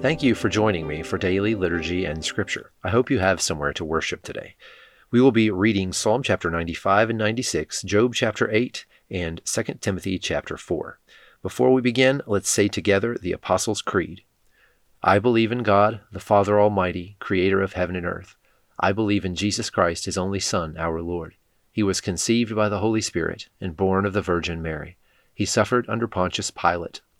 Thank you for joining me for daily liturgy and scripture. I hope you have somewhere to worship today. We will be reading Psalm chapter 95 and 96, Job chapter 8, and 2 Timothy chapter 4. Before we begin, let's say together the Apostles' Creed. I believe in God, the Father Almighty, creator of heaven and earth. I believe in Jesus Christ, his only Son, our Lord. He was conceived by the Holy Spirit and born of the Virgin Mary. He suffered under Pontius Pilate,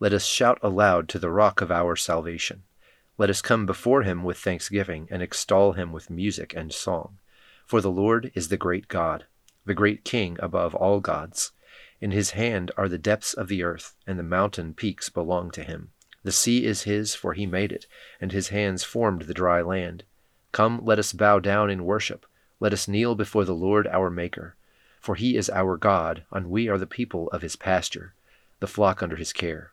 Let us shout aloud to the rock of our salvation. Let us come before him with thanksgiving, and extol him with music and song. For the Lord is the great God, the great King above all gods. In his hand are the depths of the earth, and the mountain peaks belong to him. The sea is his, for he made it, and his hands formed the dry land. Come, let us bow down in worship. Let us kneel before the Lord our Maker. For he is our God, and we are the people of his pasture, the flock under his care.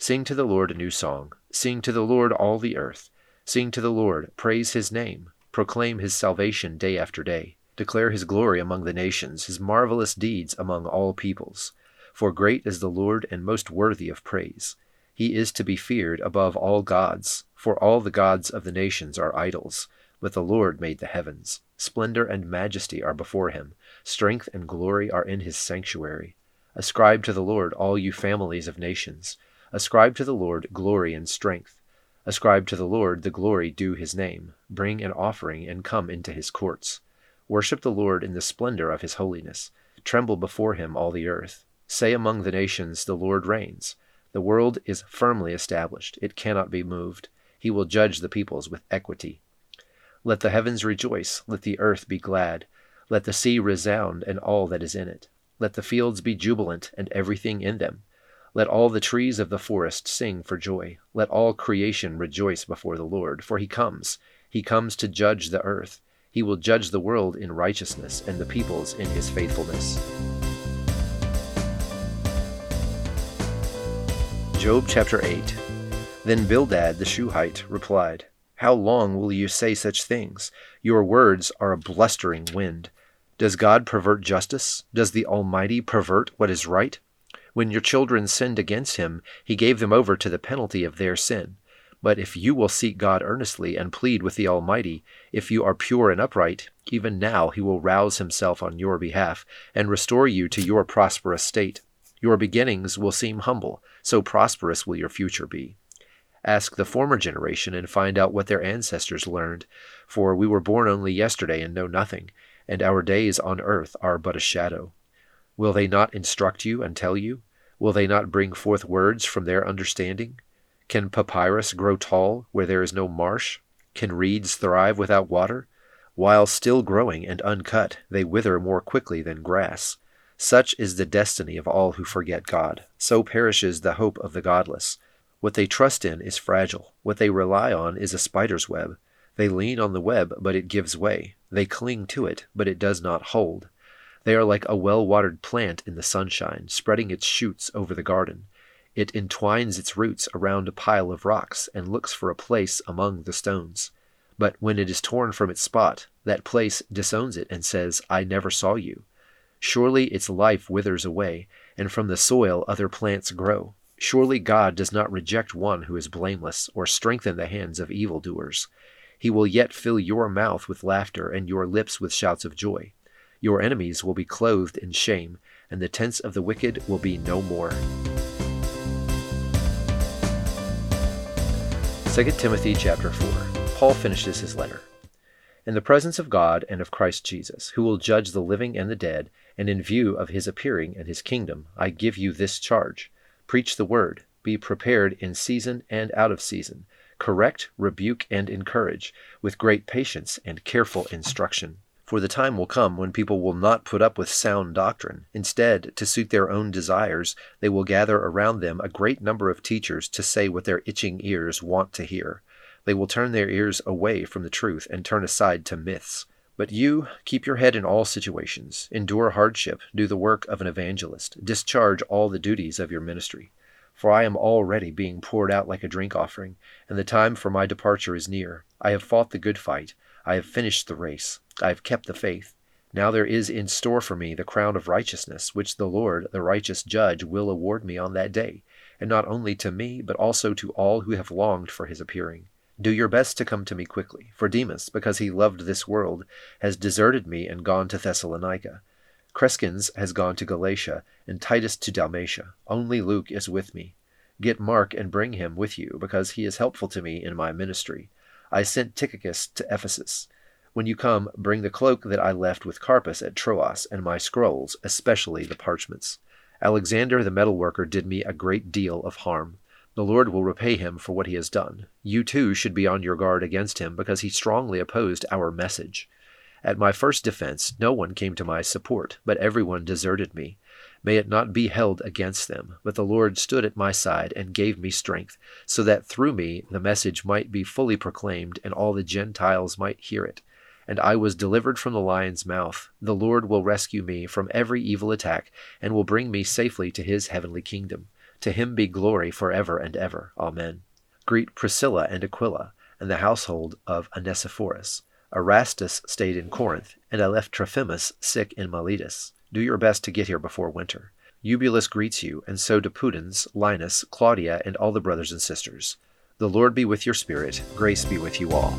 Sing to the Lord a new song. Sing to the Lord all the earth. Sing to the Lord, praise his name, proclaim his salvation day after day. Declare his glory among the nations, his marvelous deeds among all peoples. For great is the Lord and most worthy of praise. He is to be feared above all gods, for all the gods of the nations are idols, but the Lord made the heavens. Splendor and majesty are before him, strength and glory are in his sanctuary. Ascribe to the Lord, all you families of nations. Ascribe to the Lord glory and strength. Ascribe to the Lord the glory due his name. Bring an offering and come into his courts. Worship the Lord in the splendor of his holiness. Tremble before him, all the earth. Say among the nations, The Lord reigns. The world is firmly established, it cannot be moved. He will judge the peoples with equity. Let the heavens rejoice, let the earth be glad. Let the sea resound and all that is in it. Let the fields be jubilant and everything in them. Let all the trees of the forest sing for joy. Let all creation rejoice before the Lord, for he comes. He comes to judge the earth. He will judge the world in righteousness and the peoples in his faithfulness. Job chapter 8 Then Bildad the Shuhite replied, How long will you say such things? Your words are a blustering wind. Does God pervert justice? Does the Almighty pervert what is right? When your children sinned against him, he gave them over to the penalty of their sin. But if you will seek God earnestly and plead with the Almighty, if you are pure and upright, even now he will rouse himself on your behalf and restore you to your prosperous state. Your beginnings will seem humble, so prosperous will your future be. Ask the former generation and find out what their ancestors learned, for we were born only yesterday and know nothing, and our days on earth are but a shadow. Will they not instruct you and tell you? Will they not bring forth words from their understanding? Can papyrus grow tall where there is no marsh? Can reeds thrive without water? While still growing and uncut, they wither more quickly than grass. Such is the destiny of all who forget God. So perishes the hope of the godless. What they trust in is fragile. What they rely on is a spider's web. They lean on the web, but it gives way. They cling to it, but it does not hold. They are like a well watered plant in the sunshine, spreading its shoots over the garden. It entwines its roots around a pile of rocks and looks for a place among the stones. But when it is torn from its spot, that place disowns it and says, I never saw you. Surely its life withers away, and from the soil other plants grow. Surely God does not reject one who is blameless, or strengthen the hands of evildoers. He will yet fill your mouth with laughter and your lips with shouts of joy. Your enemies will be clothed in shame, and the tents of the wicked will be no more. 2 Timothy chapter 4. Paul finishes his letter. In the presence of God and of Christ Jesus, who will judge the living and the dead, and in view of his appearing and his kingdom, I give you this charge Preach the word, be prepared in season and out of season, correct, rebuke, and encourage, with great patience and careful instruction. For the time will come when people will not put up with sound doctrine. Instead, to suit their own desires, they will gather around them a great number of teachers to say what their itching ears want to hear. They will turn their ears away from the truth and turn aside to myths. But you, keep your head in all situations, endure hardship, do the work of an evangelist, discharge all the duties of your ministry. For I am already being poured out like a drink offering, and the time for my departure is near. I have fought the good fight, I have finished the race, I have kept the faith. Now there is in store for me the crown of righteousness, which the Lord, the righteous judge, will award me on that day, and not only to me, but also to all who have longed for his appearing. Do your best to come to me quickly, for Demas, because he loved this world, has deserted me and gone to Thessalonica. Crescens has gone to Galatia, and Titus to Dalmatia. Only Luke is with me. Get Mark and bring him with you, because he is helpful to me in my ministry. I sent Tychicus to Ephesus. When you come, bring the cloak that I left with Carpus at Troas, and my scrolls, especially the parchments. Alexander the metal worker did me a great deal of harm. The Lord will repay him for what he has done. You too should be on your guard against him, because he strongly opposed our message. At my first defense, no one came to my support, but everyone deserted me. May it not be held against them, but the Lord stood at my side and gave me strength, so that through me the message might be fully proclaimed and all the Gentiles might hear it. And I was delivered from the lion's mouth. The Lord will rescue me from every evil attack and will bring me safely to his heavenly kingdom. To him be glory forever and ever. Amen. Greet Priscilla and Aquila and the household of Onesiphorus. Erastus stayed in Corinth, and I left Trophimus sick in Miletus. Do your best to get here before winter. Eubulus greets you, and so do Pudens, Linus, Claudia, and all the brothers and sisters. The Lord be with your spirit. Grace be with you all.